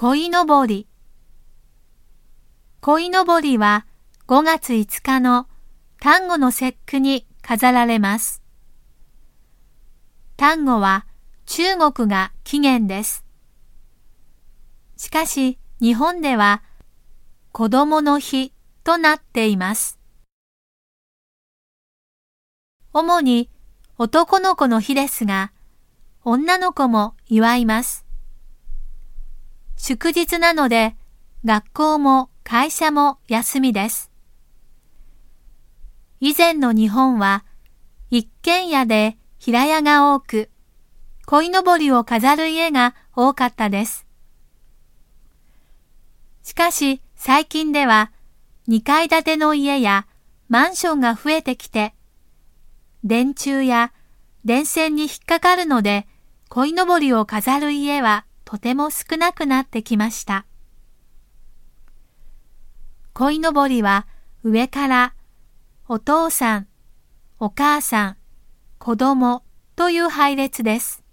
鯉のぼり。鯉のぼりは5月5日の端午の節句に飾られます。端午は中国が起源です。しかし日本では子供の日となっています。主に男の子の日ですが、女の子も祝います。祝日なので、学校も会社も休みです。以前の日本は、一軒家で平屋が多く、鯉のぼりを飾る家が多かったです。しかし最近では、二階建ての家やマンションが増えてきて、電柱や電線に引っかかるので、鯉のぼりを飾る家はとても少なくなってきました。鯉のぼりは上からお父さん、お母さん、子供という配列です。